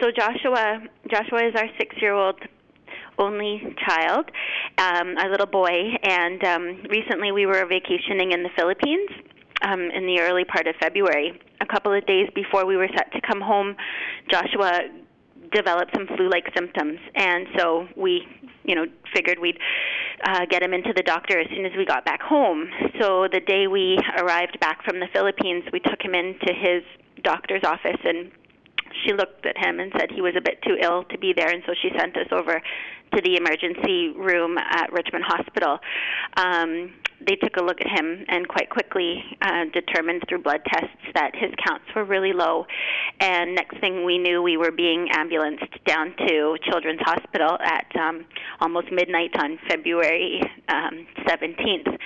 So Joshua, Joshua is our six-year-old only child, um, our little boy, and um, recently we were vacationing in the Philippines um, in the early part of February. A couple of days before we were set to come home, Joshua developed some flu-like symptoms, and so we, you know, figured we'd uh, get him into the doctor as soon as we got back home. So the day we arrived back from the Philippines, we took him into his doctor's office and she looked at him and said he was a bit too ill to be there, and so she sent us over to the emergency room at Richmond Hospital. Um, they took a look at him and quite quickly uh, determined through blood tests that his counts were really low. And next thing we knew, we were being ambulanced down to Children's Hospital at um, almost midnight on February um, 17th.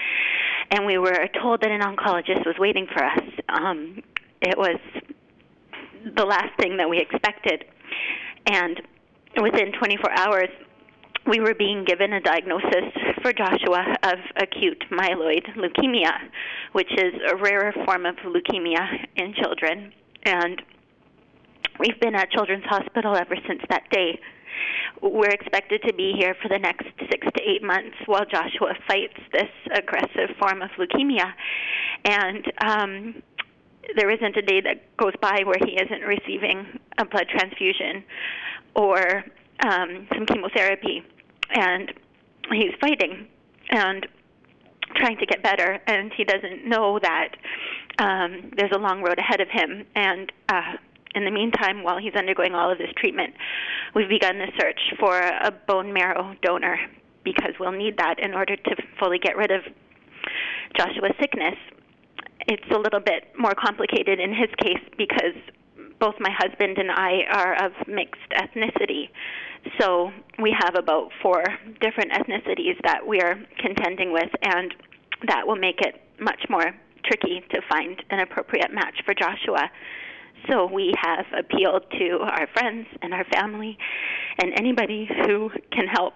And we were told that an oncologist was waiting for us. Um, it was the last thing that we expected. And within 24 hours, we were being given a diagnosis for Joshua of acute myeloid leukemia, which is a rarer form of leukemia in children. And we've been at Children's Hospital ever since that day. We're expected to be here for the next six to eight months while Joshua fights this aggressive form of leukemia. And um, there isn't a day that goes by where he isn't receiving a blood transfusion or um, some chemotherapy, and he's fighting and trying to get better, and he doesn't know that um, there's a long road ahead of him. And uh, in the meantime, while he's undergoing all of this treatment, we've begun the search for a bone marrow donor because we'll need that in order to fully get rid of Joshua's sickness it's a little bit more complicated in his case because both my husband and I are of mixed ethnicity. So we have about four different ethnicities that we are contending with, and that will make it much more tricky to find an appropriate match for Joshua. So we have appealed to our friends and our family and anybody who can help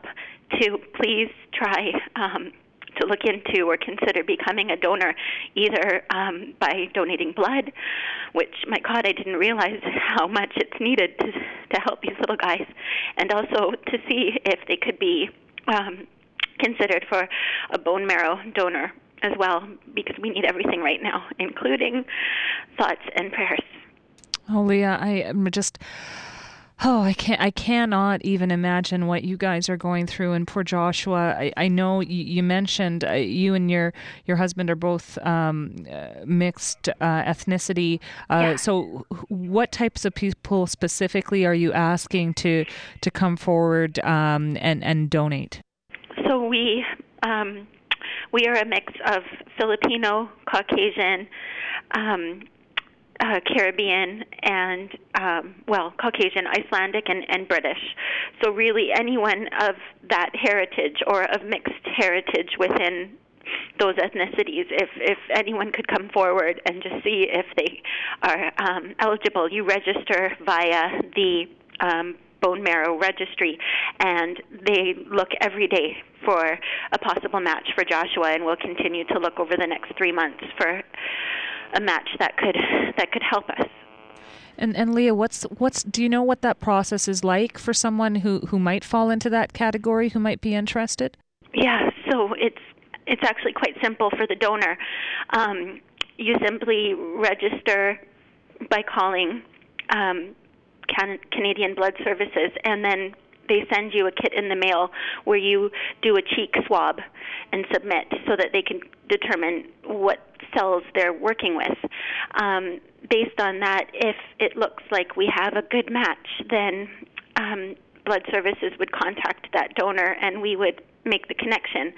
to please try um, to look into or consider becoming a donor, either um, by donating blood, which, my God, I didn't realize how much it's needed to, to help these little guys, and also to see if they could be um, considered for a bone marrow donor as well, because we need everything right now, including thoughts and prayers. Oh, Lia, I am just Oh, I can't. I cannot even imagine what you guys are going through. And poor Joshua. I, I know you, you mentioned uh, you and your your husband are both um, uh, mixed uh, ethnicity. Uh, yeah. So, what types of people specifically are you asking to to come forward um, and and donate? So we um, we are a mix of Filipino, Caucasian, um, uh, Caribbean and um, well Caucasian, Icelandic, and, and British. So really, anyone of that heritage or of mixed heritage within those ethnicities. If if anyone could come forward and just see if they are um, eligible, you register via the um, bone marrow registry, and they look every day for a possible match for Joshua, and we'll continue to look over the next three months for a match that could that could help us. And and Lia, what's what's do you know what that process is like for someone who who might fall into that category who might be interested? Yeah, so it's it's actually quite simple for the donor. Um, you simply register by calling um, Can- Canadian Blood Services, and then they send you a kit in the mail where you do a cheek swab and submit so that they can determine what cells they're working with. Um, based on that, if it looks like we have a good match, then um, blood services would contact that donor and we would make the connection.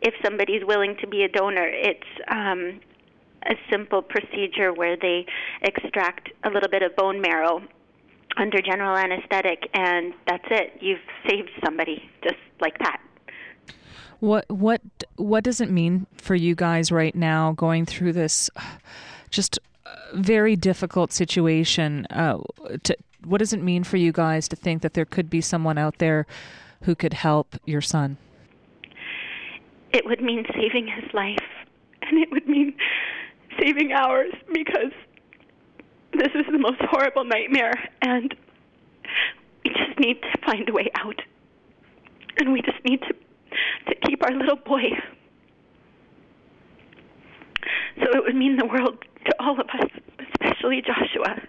If somebody's willing to be a donor, it's um, a simple procedure where they extract a little bit of bone marrow under general anesthetic, and that's it. You've saved somebody just like that. What what what does it mean for you guys right now going through this just very difficult situation? Uh, to, what does it mean for you guys to think that there could be someone out there who could help your son? It would mean saving his life, and it would mean saving ours because this is the most horrible nightmare, and we just need to find a way out. And we just need to to keep our little boy. So it would mean the world to all of us, especially Joshua.